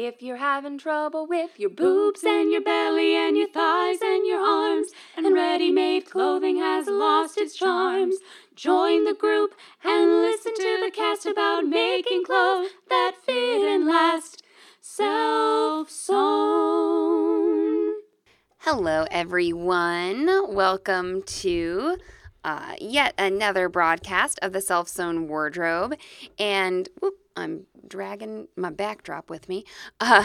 If you're having trouble with your boobs and your belly and your thighs and your arms, and ready made clothing has lost its charms, join the group and listen to the cast about making clothes that fit and last. Self sewn. Hello, everyone. Welcome to uh, yet another broadcast of the Self Sewn Wardrobe. And whoop, I'm dragging my backdrop with me. Uh,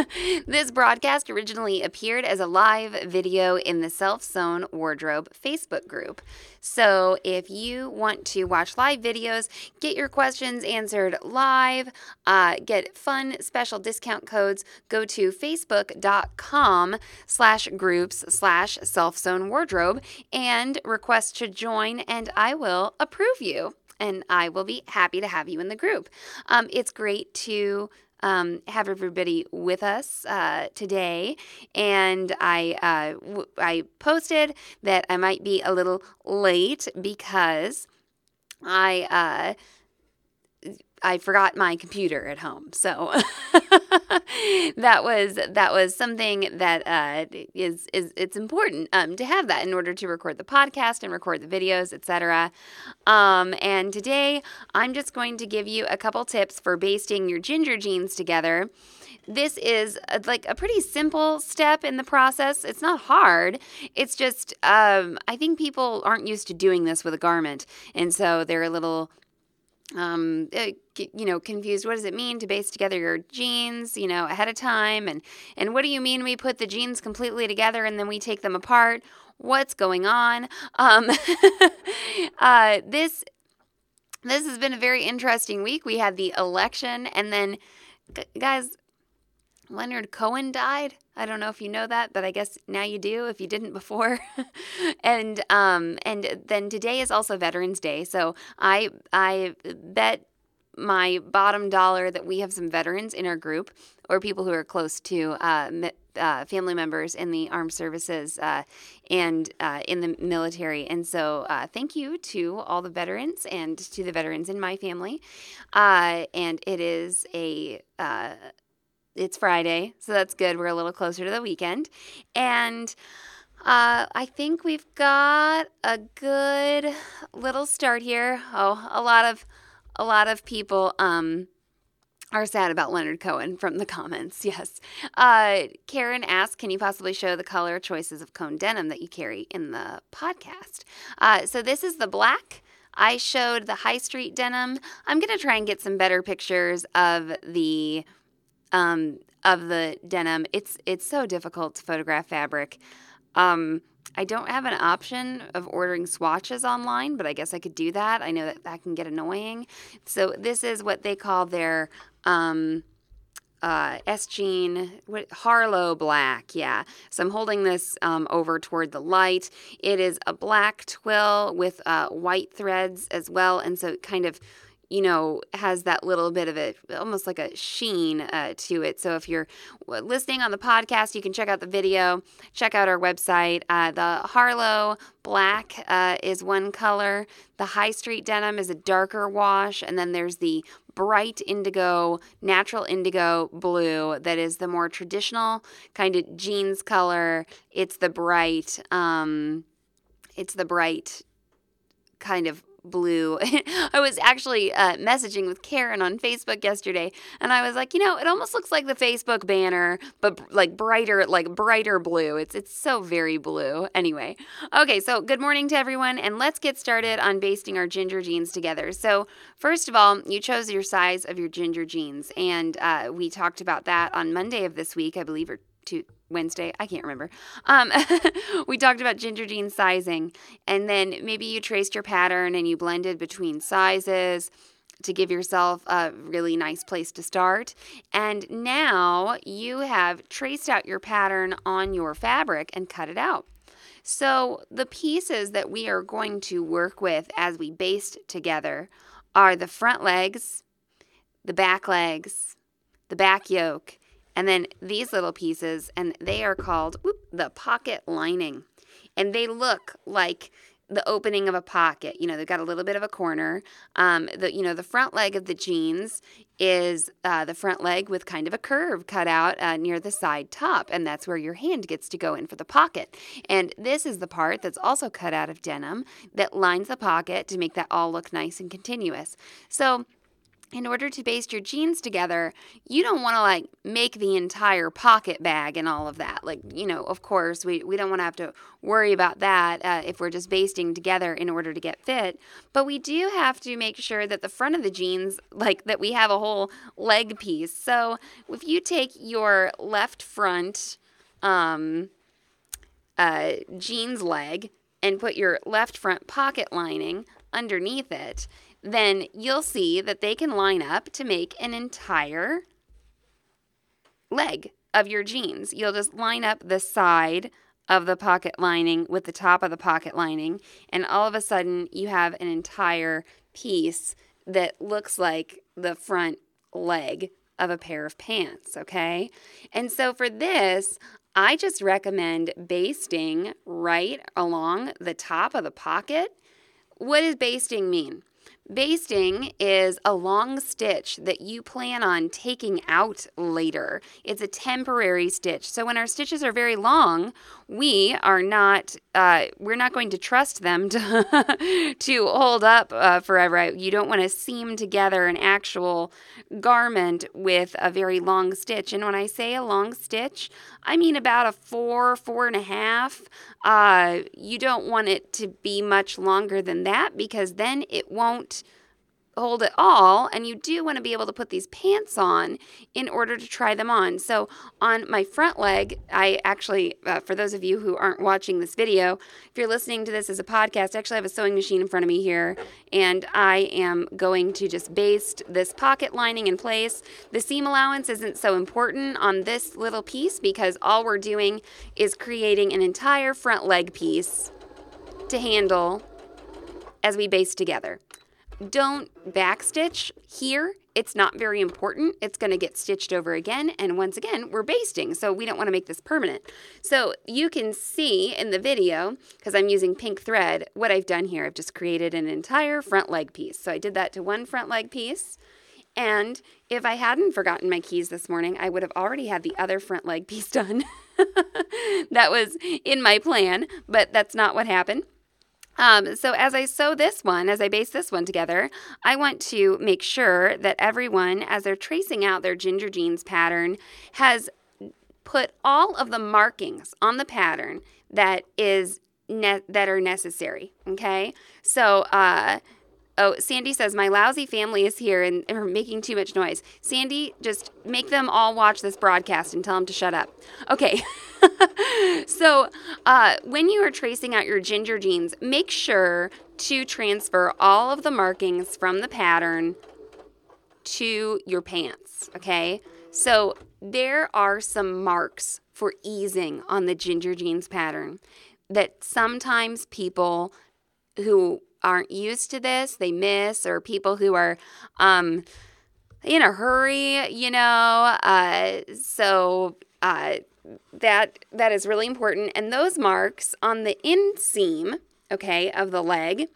this broadcast originally appeared as a live video in the Self Sewn Wardrobe Facebook group. So if you want to watch live videos, get your questions answered live, uh, get fun special discount codes, go to facebook.com slash groups slash self sewn wardrobe and request to join, and I will approve you and I will be happy to have you in the group. Um, it's great to um, have everybody with us uh, today. And I uh, w- I posted that I might be a little late because I. Uh, I forgot my computer at home, so that was that was something that uh, is is it's important um, to have that in order to record the podcast and record the videos, etc. Um, and today I'm just going to give you a couple tips for basting your ginger jeans together. This is a, like a pretty simple step in the process. It's not hard. It's just um, I think people aren't used to doing this with a garment, and so they're a little um, uh, you know, confused. What does it mean to base together your jeans, you know, ahead of time? And, and what do you mean we put the jeans completely together and then we take them apart? What's going on? Um, uh, this, this has been a very interesting week. We had the election and then, guys, Leonard Cohen died. I don't know if you know that, but I guess now you do if you didn't before. and um and then today is also Veterans Day. So I I bet my bottom dollar that we have some veterans in our group or people who are close to uh, uh, family members in the armed services uh, and uh, in the military. And so, uh, thank you to all the veterans and to the veterans in my family. Uh, and it is a it's Friday, so that's good. We're a little closer to the weekend. And uh, I think we've got a good little start here. Oh, a lot of a lot of people um, are sad about Leonard Cohen from the comments. Yes. Uh, Karen asked, "Can you possibly show the color choices of cone denim that you carry in the podcast?" Uh, so this is the black. I showed the high street denim. I'm gonna try and get some better pictures of the um, of the denim. It's it's so difficult to photograph fabric. Um, I don't have an option of ordering swatches online, but I guess I could do that. I know that that can get annoying. So this is what they call their um, uh, S-Gene Harlow Black. Yeah. So I'm holding this um, over toward the light. It is a black twill with uh, white threads as well, and so it kind of you know, has that little bit of it, almost like a sheen uh, to it. So if you're listening on the podcast, you can check out the video, check out our website. Uh, the Harlow black uh, is one color. The High Street denim is a darker wash, and then there's the bright indigo, natural indigo blue that is the more traditional kind of jeans color. It's the bright, um, it's the bright kind of blue. I was actually uh, messaging with Karen on Facebook yesterday, and I was like, you know, it almost looks like the Facebook banner, but like brighter, like brighter blue. It's it's so very blue. Anyway, okay, so good morning to everyone, and let's get started on basting our ginger jeans together. So first of all, you chose your size of your ginger jeans, and uh, we talked about that on Monday of this week, I believe, or two Wednesday. I can't remember. Um, we talked about ginger jean sizing, and then maybe you traced your pattern and you blended between sizes to give yourself a really nice place to start. And now you have traced out your pattern on your fabric and cut it out. So, the pieces that we are going to work with as we baste together are the front legs, the back legs, the back yoke, and then these little pieces, and they are called whoop, the pocket lining. And they look like the opening of a pocket. You know, they've got a little bit of a corner. Um, the you know the front leg of the jeans is uh, the front leg with kind of a curve cut out uh, near the side top, and that's where your hand gets to go in for the pocket. And this is the part that's also cut out of denim that lines the pocket to make that all look nice and continuous. So in order to baste your jeans together, you don't want to like make the entire pocket bag and all of that. Like, you know, of course, we, we don't want to have to worry about that uh, if we're just basting together in order to get fit. But we do have to make sure that the front of the jeans, like that we have a whole leg piece. So if you take your left front um, uh, jeans leg and put your left front pocket lining underneath it, then you'll see that they can line up to make an entire leg of your jeans. You'll just line up the side of the pocket lining with the top of the pocket lining, and all of a sudden you have an entire piece that looks like the front leg of a pair of pants, okay? And so for this, I just recommend basting right along the top of the pocket. What does basting mean? Basting is a long stitch that you plan on taking out later. It's a temporary stitch. So when our stitches are very long, we are not uh, we're not going to trust them to to hold up uh, forever. You don't want to seam together an actual garment with a very long stitch. And when I say a long stitch, I mean about a four, four and a half. Uh, you don't want it to be much longer than that because then it won't hold it all and you do want to be able to put these pants on in order to try them on. So on my front leg i actually uh, for those of you who aren't watching this video if you're listening to this as a podcast I actually have a sewing machine in front of me here and i am going to just baste this pocket lining in place. The seam allowance isn't so important on this little piece because all we're doing is creating an entire front leg piece to handle as we baste together don't backstitch here. It's not very important. It's going to get stitched over again. And once again, we're basting, so we don't want to make this permanent. So you can see in the video, because I'm using pink thread, what I've done here. I've just created an entire front leg piece. So I did that to one front leg piece. And if I hadn't forgotten my keys this morning, I would have already had the other front leg piece done. that was in my plan, but that's not what happened. Um, so as I sew this one, as I base this one together, I want to make sure that everyone, as they're tracing out their ginger jeans pattern, has put all of the markings on the pattern that is ne- that are necessary. Okay, so. Uh, Oh, Sandy says, My lousy family is here and are making too much noise. Sandy, just make them all watch this broadcast and tell them to shut up. Okay. so, uh, when you are tracing out your ginger jeans, make sure to transfer all of the markings from the pattern to your pants. Okay. So, there are some marks for easing on the ginger jeans pattern that sometimes people who aren't used to this, they miss, or people who are um, in a hurry, you know. Uh, so uh, that that is really important. And those marks on the inseam, okay, of the leg,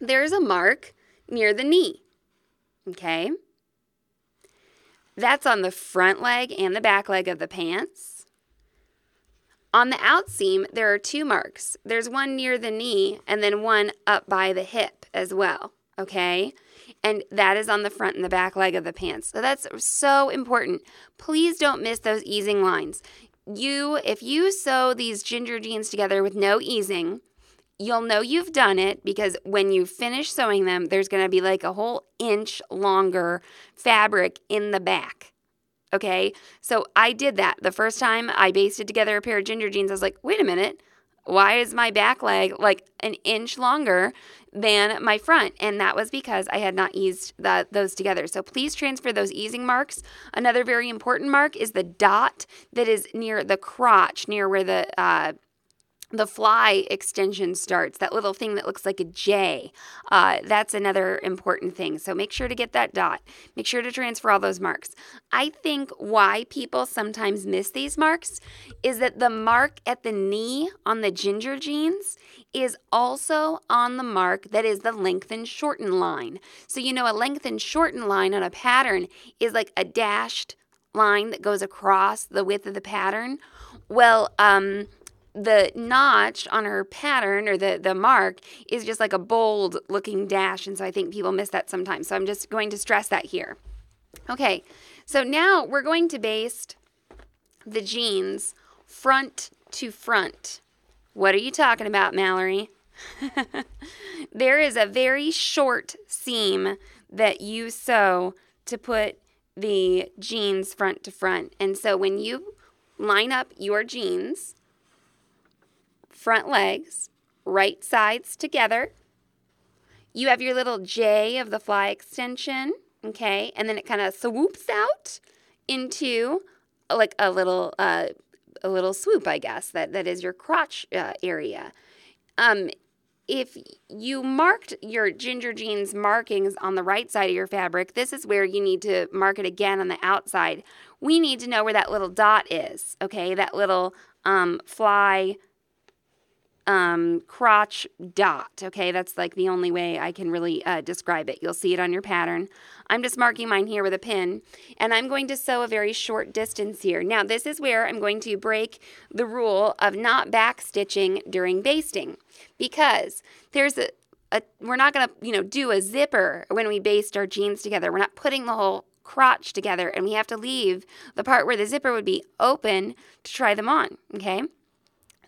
there's a mark near the knee, okay. That's on the front leg and the back leg of the pants. On the outseam, there are two marks. There's one near the knee and then one up by the hip as well, okay? And that is on the front and the back leg of the pants. So that's so important. Please don't miss those easing lines. You, if you sew these ginger jeans together with no easing, you'll know you've done it because when you finish sewing them, there's going to be like a whole inch longer fabric in the back. Okay. So I did that. The first time I basted together a pair of ginger jeans, I was like, wait a minute. Why is my back leg like an inch longer than my front? And that was because I had not eased the, those together. So please transfer those easing marks. Another very important mark is the dot that is near the crotch, near where the uh, the fly extension starts, that little thing that looks like a J. Uh, that's another important thing. So make sure to get that dot. Make sure to transfer all those marks. I think why people sometimes miss these marks is that the mark at the knee on the ginger jeans is also on the mark that is the lengthen shorten line. So, you know, a lengthen shorten line on a pattern is like a dashed line that goes across the width of the pattern. Well, um, the notch on her pattern or the, the mark is just like a bold looking dash. And so I think people miss that sometimes. So I'm just going to stress that here. Okay, so now we're going to baste the jeans front to front. What are you talking about, Mallory? there is a very short seam that you sew to put the jeans front to front. And so when you line up your jeans, front legs, right sides together, you have your little J of the fly extension, okay? And then it kind of swoops out into like a little uh, a little swoop, I guess, that, that is your crotch uh, area. Um, if you marked your ginger jeans markings on the right side of your fabric, this is where you need to mark it again on the outside. We need to know where that little dot is, okay? That little um, fly um, crotch dot. Okay, that's like the only way I can really uh, describe it. You'll see it on your pattern. I'm just marking mine here with a pin, and I'm going to sew a very short distance here. Now, this is where I'm going to break the rule of not back stitching during basting, because there's a, a we're not going to you know do a zipper when we baste our jeans together. We're not putting the whole crotch together, and we have to leave the part where the zipper would be open to try them on. Okay.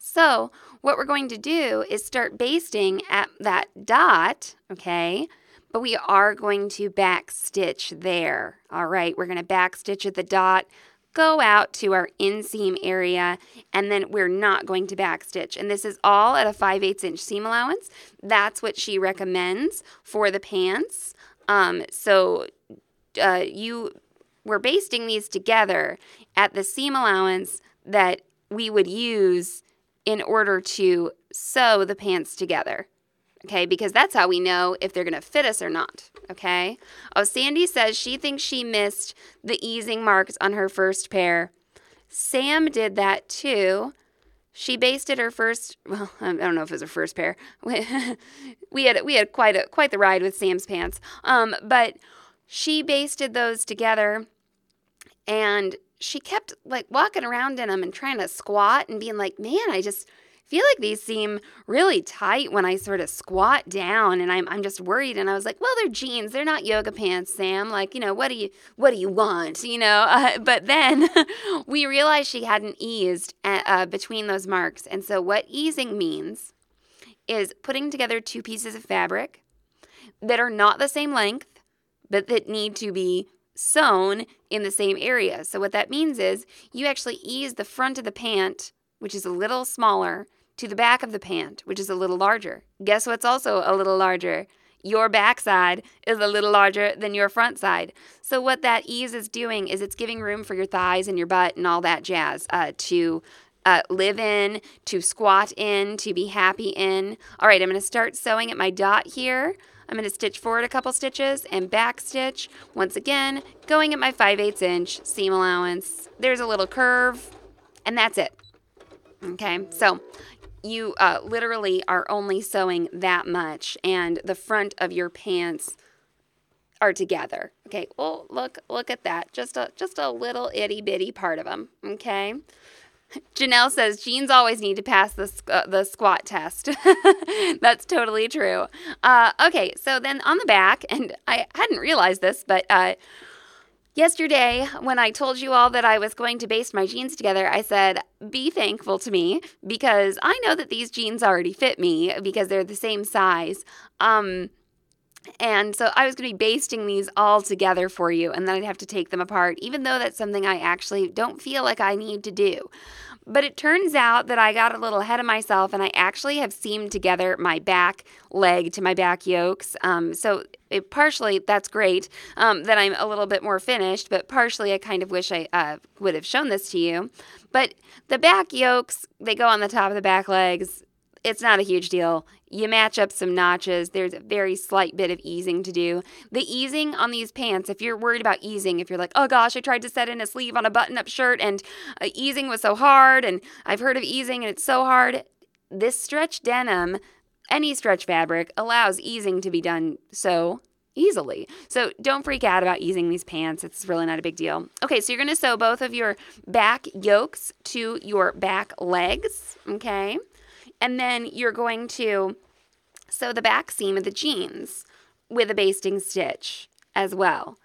So what we're going to do is start basting at that dot, okay? But we are going to back stitch there. All right, we're going to back stitch at the dot, go out to our inseam area, and then we're not going to back stitch. And this is all at a 5 8 inch seam allowance. That's what she recommends for the pants. Um, so uh, you we're basting these together at the seam allowance that we would use in order to sew the pants together. Okay, because that's how we know if they're to fit us or not. Okay. Oh, Sandy says she thinks she missed the easing marks on her first pair. Sam did that too. She basted her first. Well, I don't know if it was her first pair. we had we had quite a quite the ride with Sam's pants. Um, but she basted those together, and she kept like walking around in them and trying to squat and being like, man, I just feel like these seem really tight when I sort of squat down and I'm, I'm just worried. And I was like, well, they're jeans. They're not yoga pants, Sam. Like, you know, what do you, what do you want? You know, uh, but then we realized she hadn't eased uh, uh, between those marks. And so what easing means is putting together two pieces of fabric that are not the same length, but that need to be sewn in the same area. So what that means is you actually ease the front of the pant, which is a little smaller, to the back of the pant, which is a little larger. Guess what's also a little larger? Your backside is a little larger than your front side. So what that ease is doing is it's giving room for your thighs and your butt and all that jazz uh, to uh, live in, to squat in, to be happy in. All right, I'm going to start sewing at my dot here. I'm going to stitch forward a couple stitches and back stitch. Once again, going at my 5 8 inch seam allowance. There's a little curve, and that's it. Okay, so you uh, literally are only sewing that much, and the front of your pants are together. Okay, well look look at that, just a just a little itty bitty part of them. Okay, Janelle says jeans always need to pass the uh, the squat test. That's totally true. Uh, okay, so then on the back, and I hadn't realized this, but uh, yesterday when I told you all that I was going to baste my jeans together, I said, "Be thankful to me because I know that these jeans already fit me because they're the same size." Um, and so I was going to be basting these all together for you, and then I'd have to take them apart, even though that's something I actually don't feel like I need to do. But it turns out that I got a little ahead of myself and I actually have seamed together my back leg to my back yokes. Um, so it, partially that's great um, that I'm a little bit more finished, but partially I kind of wish I uh, would have shown this to you. But the back yokes, they go on the top of the back legs it's not a huge deal. You match up some notches. There's a very slight bit of easing to do. The easing on these pants, if you're worried about easing, if you're like, oh gosh, I tried to set in a sleeve on a button up shirt and uh, easing was so hard, and I've heard of easing and it's so hard, this stretch denim, any stretch fabric, allows easing to be done so easily. So don't freak out about easing these pants. It's really not a big deal. Okay, so you're going to sew both of your back yokes to your back legs, okay? And then you're going to sew the back seam of the jeans with a basting stitch as well.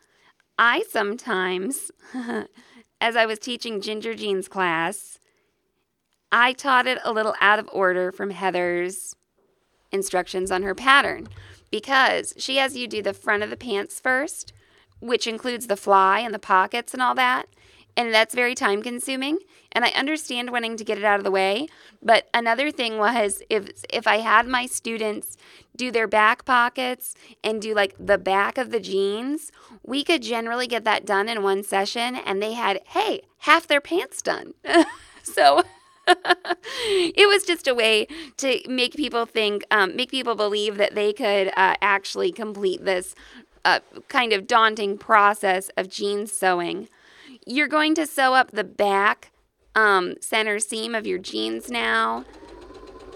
I sometimes, as I was teaching Ginger Jeans class, I taught it a little out of order from Heather's instructions on her pattern because she has you do the front of the pants first, which includes the fly and the pockets and all that. And that's very time consuming. And I understand wanting to get it out of the way. But another thing was if if I had my students do their back pockets and do like the back of the jeans, we could generally get that done in one session and they had, hey, half their pants done. so it was just a way to make people think, um, make people believe that they could uh, actually complete this uh, kind of daunting process of jean sewing. You're going to sew up the back um, center seam of your jeans now.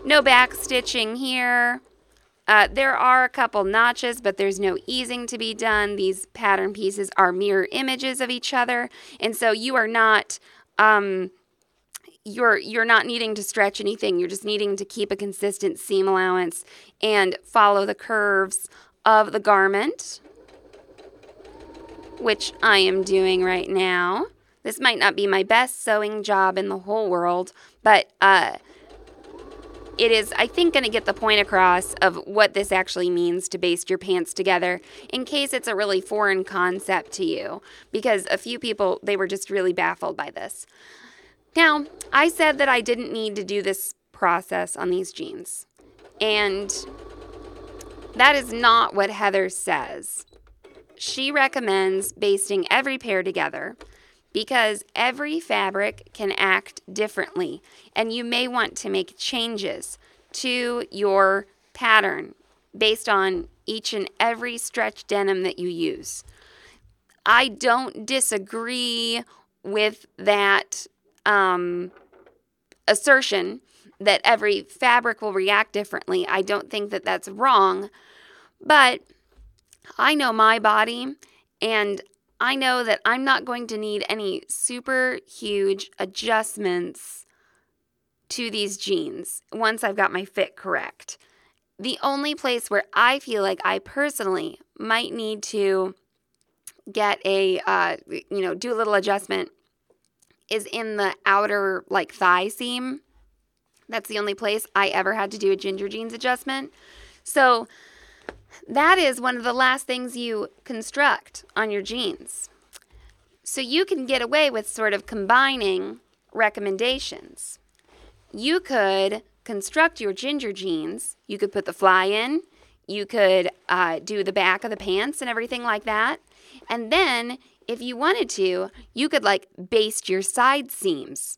No back stitching here. Uh, there are a couple notches, but there's no easing to be done. These pattern pieces are mirror images of each other, and so you are not um, you're you're not needing to stretch anything. You're just needing to keep a consistent seam allowance and follow the curves of the garment, which I am doing right now. This might not be my best sewing job in the whole world, but uh, it is, I think, going to get the point across of what this actually means to baste your pants together in case it's a really foreign concept to you, because a few people, they were just really baffled by this. Now, I said that I didn't need to do this process on these jeans. And that is not what Heather says. She recommends basting every pair together because every fabric can act differently, and you may want to make changes to your pattern based on each and every stretch denim that you use. I don't disagree with that um, assertion that every fabric will react differently. I don't think that that's wrong, but I know my body and I know that I'm not going to need any super huge adjustments to these jeans once I've got my fit correct. The only place where I feel like I personally might need to get a, uh, you know, do a little adjustment is in the outer like thigh seam. That's the only place I ever had to do a ginger jeans adjustment. So that is one of the last things you construct on your jeans. So you can get away with sort of combining recommendations. You could construct your ginger jeans. You could put the fly in. You could uh, do the back of the pants and everything like that. And then if you wanted to, you could like baste your side seams.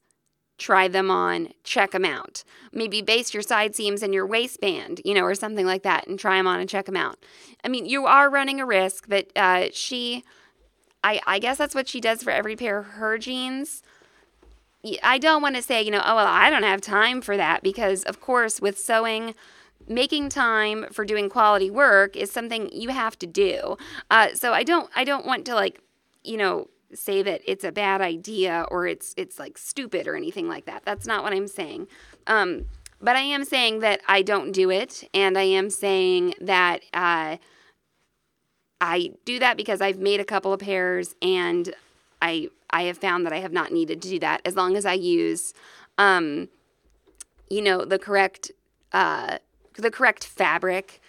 Try them on, check them out. Maybe baste your side seams and your waistband, you know, or something like that, and try them on and check them out. I mean, you are running a risk, but uh, she, I, I guess that's what she does for every pair of her jeans. I don't want to say, you know, oh, well, I don't have time for that because, of course, with sewing, making time for doing quality work is something you have to do. Uh, so I don't, I don't want to like you know, say that it's a bad idea or it's it's like stupid or anything like that. That's not what I'm saying. Um, but I am saying that I don't do it, and I am saying that uh, I do that because I've made a couple of pairs, and I I have found that I have not needed to do that as long as I use, um, you know, the correct uh, the correct fabric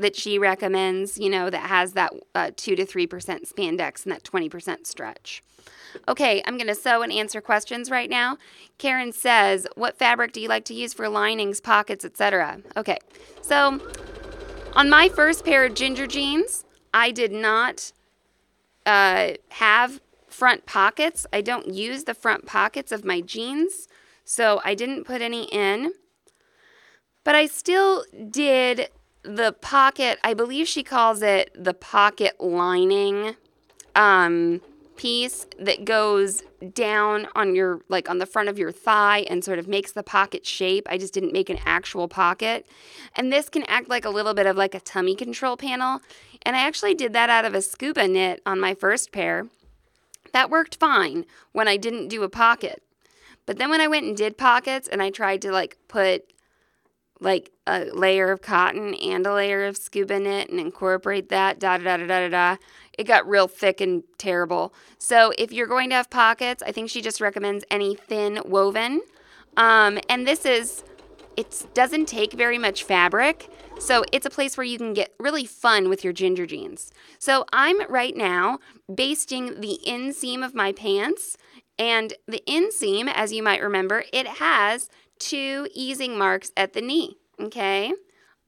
that she recommends, you know, that has that uh, 2 to 3% spandex and that 20% stretch. Okay, I'm going to sew and answer questions right now. Karen says, "What fabric do you like to use for linings, pockets, etc.?" Okay. So, on my first pair of ginger jeans, I did not uh, have front pockets. I don't use the front pockets of my jeans, so I didn't put any in. But I still did the pocket, I believe she calls it the pocket lining um, piece that goes down on your like on the front of your thigh and sort of makes the pocket shape. I just didn't make an actual pocket. And this can act like a little bit of like a tummy control panel. And I actually did that out of a scuba knit on my first pair. That worked fine when I didn't do a pocket. But then when I went and did pockets and I tried to like put like a layer of cotton and a layer of scuba knit and incorporate that, da da da da da da, it got real thick and terrible. So if you're going to have pockets, I think she just recommends any thin woven. Um, and this is, it doesn't take very much fabric. So it's a place where you can get really fun with your ginger jeans. So I'm right now basting the inseam of my pants. And the inseam, as you might remember, it has two easing marks at the knee. Okay.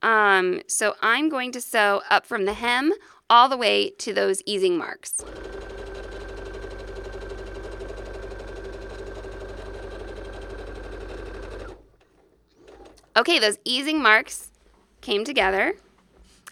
Um, so I'm going to sew up from the hem all the way to those easing marks. Okay, those easing marks came together.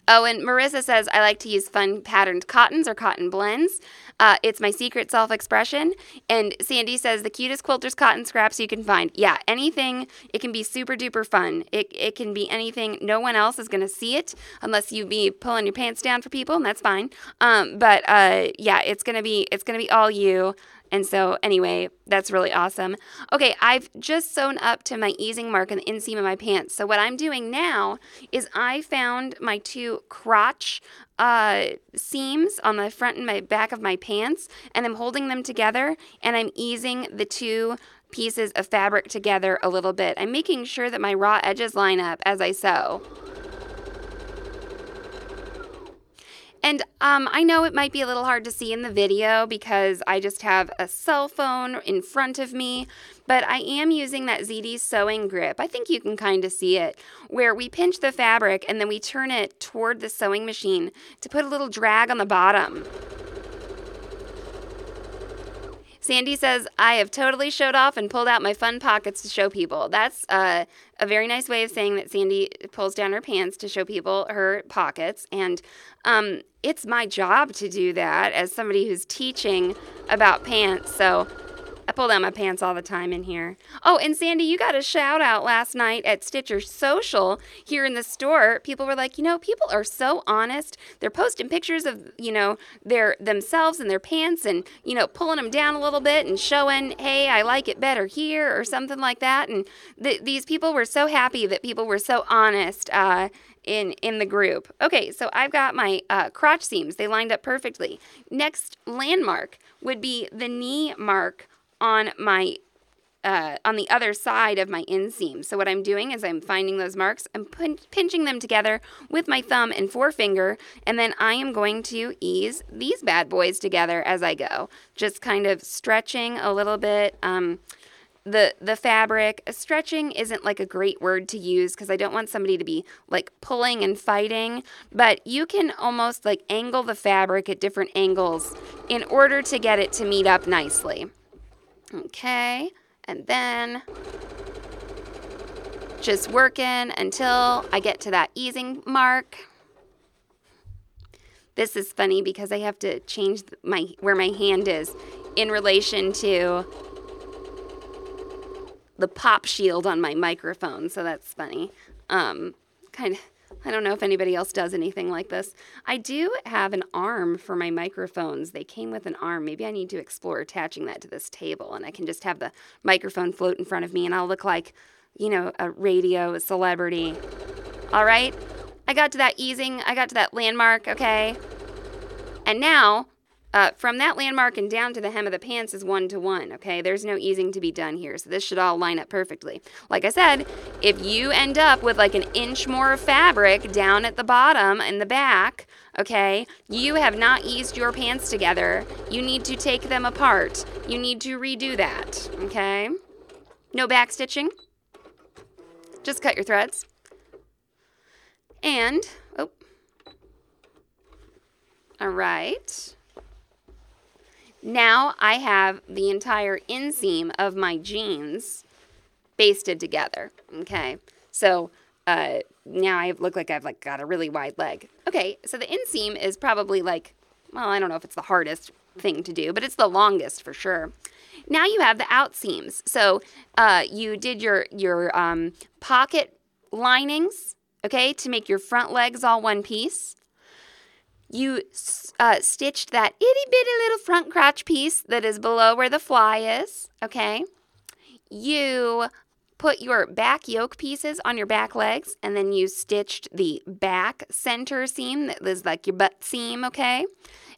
Oh, and Marissa says I like to use fun patterned cottons or cotton blends. Uh, it's my secret self expression. And Sandy says the cutest quilters cotton scraps you can find. Yeah, anything. It can be super duper fun. It, it can be anything. No one else is going to see it unless you be pulling your pants down for people, and that's fine. Um, but uh, yeah, it's gonna be it's gonna be all you. And so, anyway, that's really awesome. Okay, I've just sewn up to my easing mark in the inseam of my pants. So, what I'm doing now is I found my two crotch uh, seams on the front and my back of my pants, and I'm holding them together and I'm easing the two pieces of fabric together a little bit. I'm making sure that my raw edges line up as I sew. And um, I know it might be a little hard to see in the video because I just have a cell phone in front of me, but I am using that ZD sewing grip. I think you can kind of see it, where we pinch the fabric and then we turn it toward the sewing machine to put a little drag on the bottom. Sandy says, I have totally showed off and pulled out my fun pockets to show people. That's uh, a very nice way of saying that Sandy pulls down her pants to show people her pockets. And um, it's my job to do that as somebody who's teaching about pants. So I pull down my pants all the time in here. Oh, and Sandy, you got a shout out last night at Stitcher Social here in the store. People were like, you know, people are so honest. They're posting pictures of, you know, their themselves and their pants and, you know, pulling them down a little bit and showing, hey, I like it better here or something like that. And th- these people were so happy that people were so honest. Uh, in in the group. Okay, so I've got my uh, crotch seams. They lined up perfectly. Next landmark would be the knee mark on my uh, on the other side of my inseam. So what I'm doing is I'm finding those marks, I'm pin- pinching them together with my thumb and forefinger, and then I am going to ease these bad boys together as I go. Just kind of stretching a little bit. Um, the the fabric stretching isn't like a great word to use because I don't want somebody to be like pulling and fighting, but you can almost like angle the fabric at different angles in order to get it to meet up nicely. Okay, and then just working until I get to that easing mark. This is funny because I have to change my where my hand is in relation to the pop shield on my microphone, so that's funny. Um, kind of I don't know if anybody else does anything like this. I do have an arm for my microphones. They came with an arm. Maybe I need to explore attaching that to this table and I can just have the microphone float in front of me and I'll look like, you know, a radio celebrity. All right? I got to that easing, I got to that landmark, okay? And now uh, from that landmark and down to the hem of the pants is one to one, okay? There's no easing to be done here, so this should all line up perfectly. Like I said, if you end up with like an inch more of fabric down at the bottom in the back, okay, you have not eased your pants together. You need to take them apart. You need to redo that, okay? No back stitching. Just cut your threads. And, oh, all right. Now I have the entire inseam of my jeans basted together. Okay, so uh, now I look like I've like got a really wide leg. Okay, so the inseam is probably like, well, I don't know if it's the hardest thing to do, but it's the longest for sure. Now you have the out seams. So uh, you did your your um, pocket linings, okay, to make your front legs all one piece. You uh, stitched that itty bitty little front crotch piece that is below where the fly is, okay. You put your back yoke pieces on your back legs and then you stitched the back center seam that was like your butt seam, okay?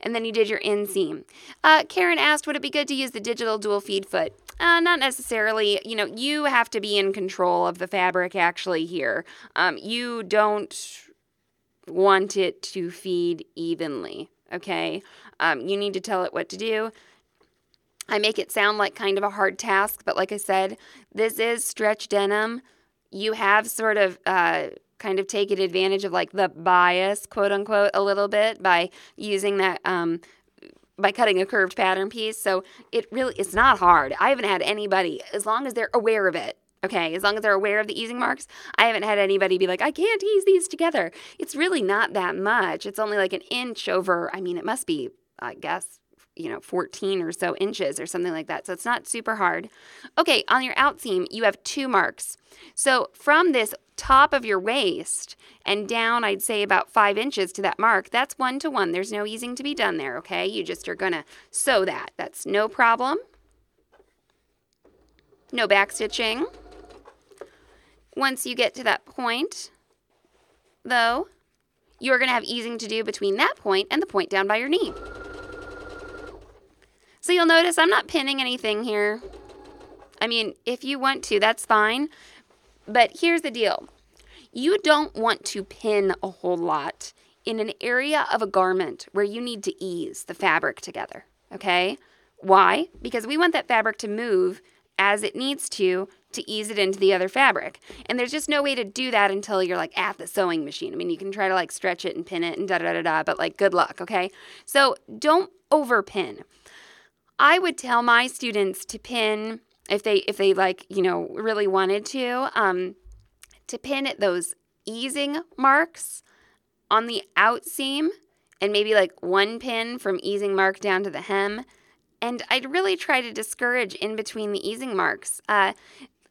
And then you did your inseam. Uh, Karen asked, would it be good to use the digital dual feed foot? Uh, not necessarily. You know, you have to be in control of the fabric actually here. Um, you don't want it to feed evenly, okay? Um, you need to tell it what to do. I make it sound like kind of a hard task, but like I said, this is stretch denim. You have sort of uh, kind of taken advantage of like the bias, quote unquote, a little bit by using that. Um, by cutting a curved pattern piece. So it really it's not hard. I haven't had anybody as long as they're aware of it. Okay, as long as they're aware of the easing marks, I haven't had anybody be like, I can't ease these together. It's really not that much. It's only like an inch over, I mean, it must be, I guess, you know, 14 or so inches or something like that. So it's not super hard. Okay, on your out seam, you have two marks. So from this top of your waist and down, I'd say about five inches to that mark, that's one to one. There's no easing to be done there, okay? You just are gonna sew that. That's no problem. No back stitching. Once you get to that point, though, you're gonna have easing to do between that point and the point down by your knee. So you'll notice I'm not pinning anything here. I mean, if you want to, that's fine. But here's the deal you don't want to pin a whole lot in an area of a garment where you need to ease the fabric together. Okay? Why? Because we want that fabric to move as it needs to to ease it into the other fabric. And there's just no way to do that until you're like at the sewing machine. I mean, you can try to like stretch it and pin it and da da da da, but like good luck, okay? So don't overpin. I would tell my students to pin if they if they like you know really wanted to um, to pin at those easing marks on the out seam and maybe like one pin from easing mark down to the hem. And I'd really try to discourage in between the easing marks. Uh,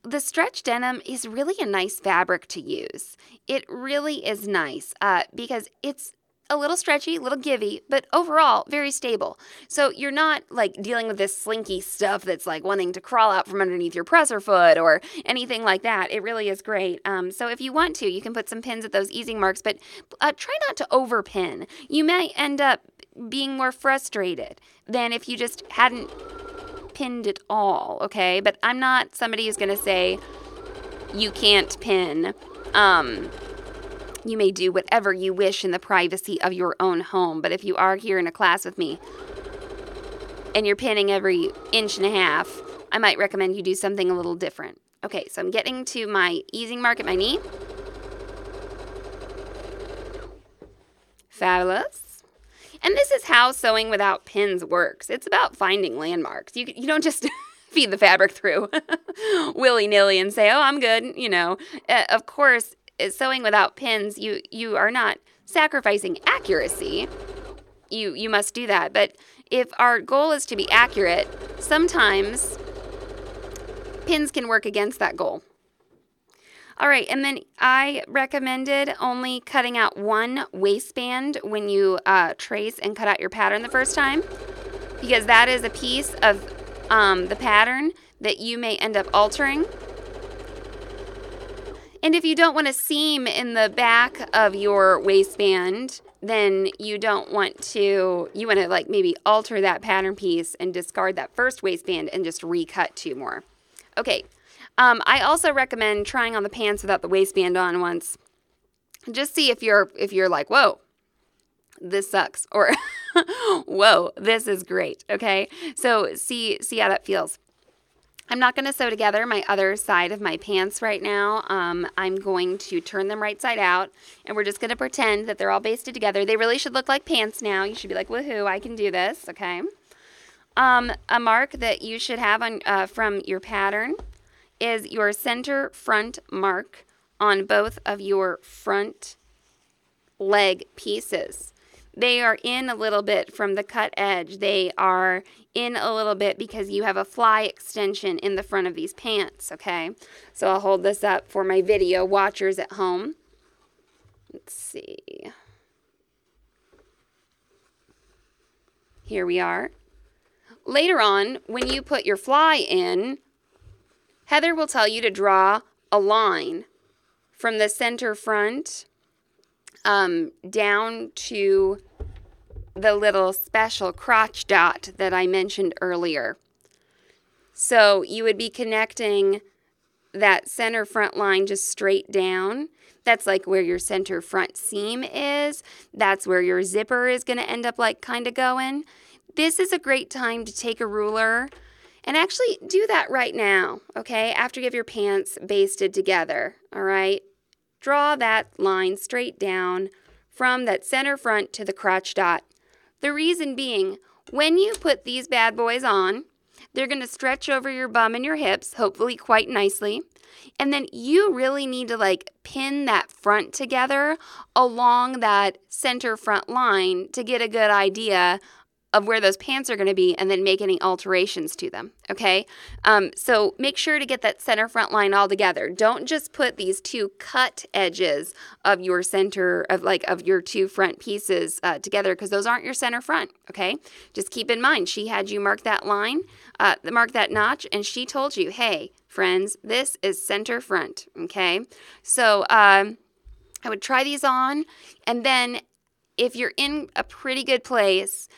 the stretch denim is really a nice fabric to use. It really is nice uh, because it's a little stretchy, a little givey, but overall very stable. So you're not like dealing with this slinky stuff that's like wanting to crawl out from underneath your presser foot or anything like that. It really is great. Um, so if you want to, you can put some pins at those easing marks, but uh, try not to overpin. You may end up being more frustrated than if you just hadn't pinned at all, okay? But I'm not somebody who's going to say you can't pin. Um, you may do whatever you wish in the privacy of your own home, but if you are here in a class with me and you're pinning every inch and a half, I might recommend you do something a little different. Okay, so I'm getting to my easing mark at my knee. Fabulous. And this is how sewing without pins works. It's about finding landmarks. You, you don't just feed the fabric through willy nilly and say, oh, I'm good. You know, uh, of course, sewing without pins, you you are not sacrificing accuracy. You you must do that. But if our goal is to be accurate, sometimes pins can work against that goal. All right, and then I recommended only cutting out one waistband when you uh, trace and cut out your pattern the first time, because that is a piece of um, the pattern that you may end up altering and if you don't want a seam in the back of your waistband, then you don't want to, you want to like maybe alter that pattern piece and discard that first waistband and just recut two more. Okay, um, I also recommend trying on the pants without the waistband on once. Just see if you're if you're like, whoa, this sucks, or whoa, this is great. Okay, so see see how that feels. I'm not going to sew together my other side of my pants right now. Um, I'm going to turn them right side out, and we're just going to pretend that they're all basted together. They really should look like pants now. You should be like, woohoo, I can do this, okay? Um, a mark that you should have on uh, from your pattern is your center front mark on both of your front leg pieces. they are in a little bit from the cut edge. They are in a little bit because you have a fly extension in the front of these pants, okay? So I'll hold this up for my video watchers at home. Let's see. Here we are. Later on, when you put your fly in, Heather will tell you to draw a line from the center front um, down to the little special crotch dot that I mentioned earlier. So you would be connecting that center front line just straight down. That's like where your center front seam is. That's where your zipper is going to end up like kind of going. This is a great time to take a ruler and actually do that right now, okay? After you have your pants basted together, all right? Draw that line straight down from that center front to the crotch dot. The reason being, when you put these bad boys on, they're going to stretch over your bum and your hips, hopefully quite nicely. And then you really need to like pin that front together along that center front line to get a good idea of where those pants are going to be and then make any alterations to them. Okay. Um, so make sure to get that center front line all together. Don't just put these two cut edges of your center of like of your two front pieces uh, together because those aren't your center front. Okay. Just keep in mind she had you mark that line, uh, mark that notch, and she told you, hey, friends, this is center front. Okay. So um, I would try these on and then if you're in a pretty good place,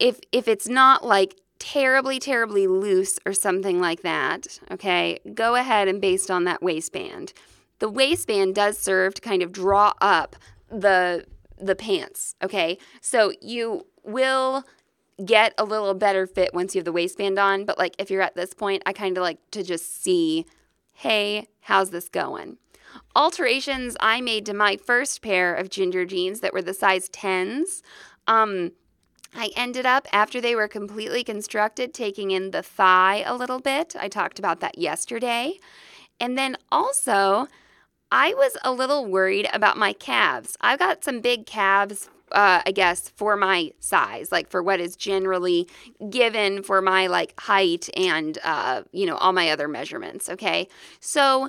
if if it's not like terribly terribly loose or something like that, okay, go ahead and baste on that waistband. The waistband does serve to kind of draw up the the pants, okay? So you will get a little better fit once you have the waistband on, but like if you're at this point, I kind of like to just see, hey, how's this going? Alterations I made to my first pair of ginger jeans that were the size 10s. Um, I ended up, after they were completely constructed, taking in the thigh a little bit. I talked about that yesterday. And then also, I was a little worried about my calves. I've got some big calves, uh, I guess, for my size, like for what is generally given for my like height and, uh, you know, all my other measurements. Okay. So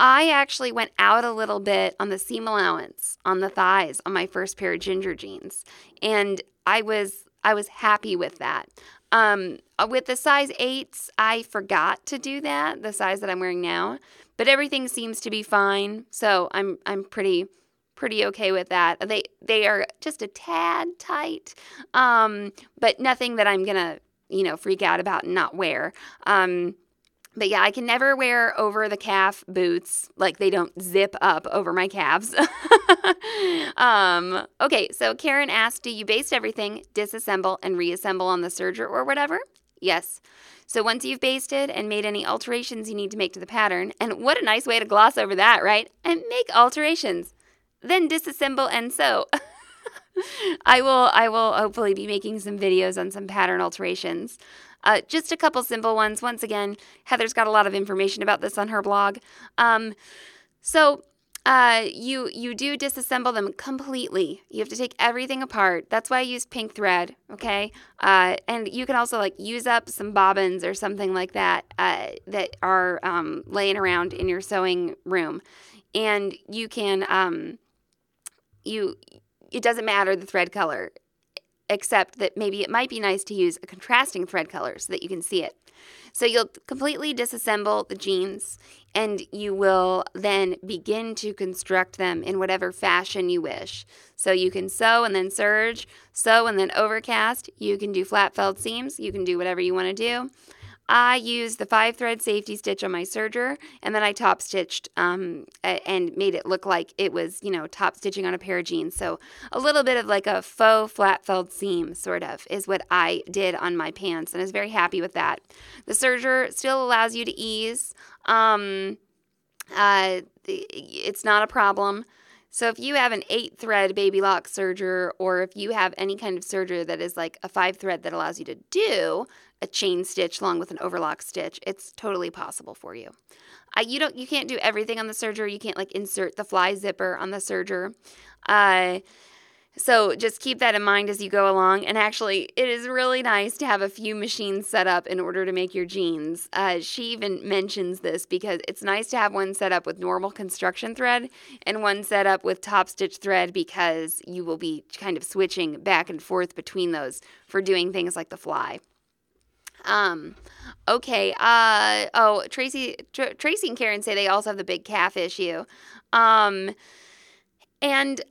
I actually went out a little bit on the seam allowance on the thighs on my first pair of ginger jeans. And I was I was happy with that. Um, uh, with the size eights, I forgot to do that, the size that I'm wearing now, but everything seems to be fine. So I'm I'm pretty pretty okay with that. They they are just a tad tight, um, but nothing that I'm gonna you know freak out about and not wear. Um, but yeah, I can never wear over the calf boots. Like they don't zip up over my calves. um, okay, so Karen asked, Do you baste everything, disassemble, and reassemble on the serger or whatever? Yes. So once you've basted and made any alterations you need to make to the pattern, and what a nice way to gloss over that, right? And make alterations. Then disassemble and sew. I will I will hopefully be making some videos on some pattern alterations. Uh, just a couple simple ones. Once again, Heather's got a lot of information about this on her blog. Um, so uh, you you do disassemble them completely. You have to take everything apart. That's why I use pink thread. Okay, uh, and you can also like use up some bobbins or something like that uh, that are um, laying around in your sewing room, and you can um, you. It doesn't matter the thread color except that maybe it might be nice to use a contrasting thread color so that you can see it. So you'll completely disassemble the jeans and you will then begin to construct them in whatever fashion you wish. So you can sew and then serge, sew and then overcast. You can do flat felled seams. You can do whatever you want to do. I used the five thread safety stitch on my serger and then I top stitched um, and made it look like it was, you know, top stitching on a pair of jeans. So a little bit of like a faux flat felled seam, sort of, is what I did on my pants and I was very happy with that. The serger still allows you to ease. Um, uh, it's not a problem. So if you have an eight thread baby lock serger, or if you have any kind of serger that is like a five thread that allows you to do a chain stitch along with an overlock stitch. It's totally possible for you. Uh, you don't you can't do everything on the serger. You can't like insert the fly zipper on the serger. Uh, so just keep that in mind as you go along. And actually, it is really nice to have a few machines set up in order to make your jeans. Uh, she even mentions this because it's nice to have one set up with normal construction thread and one set up with top stitch thread because you will be kind of switching back and forth between those for doing things like the fly. Um, okay. Uh, oh, Tracy, Tr- Tracy and Karen say they also have the big calf issue. Um, and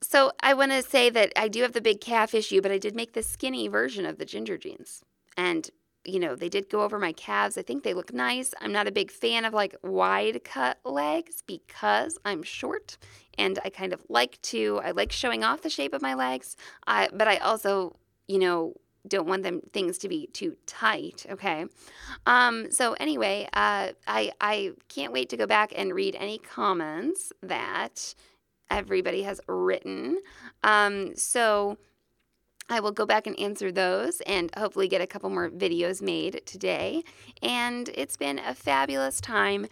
so I want to say that I do have the big calf issue, but I did make the skinny version of the ginger jeans. And, you know, they did go over my calves. I think they look nice. I'm not a big fan of like wide cut legs because I'm short and I kind of like to, I like showing off the shape of my legs. I, but I also, you know, don't want them things to be too tight okay um so anyway uh i i can't wait to go back and read any comments that everybody has written. Um, so I will go back and answer those and hopefully get a couple more videos made today. And it's been a fabulous time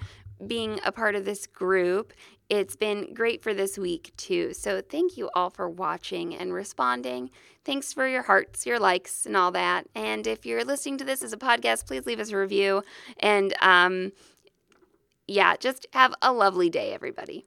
being a part of this group. It's been great for this week too. So thank you all for watching and responding. Thanks for your hearts, your likes, and all that. And if you're listening to this as a podcast, please leave us a review. And um, yeah, just have a lovely day, everybody.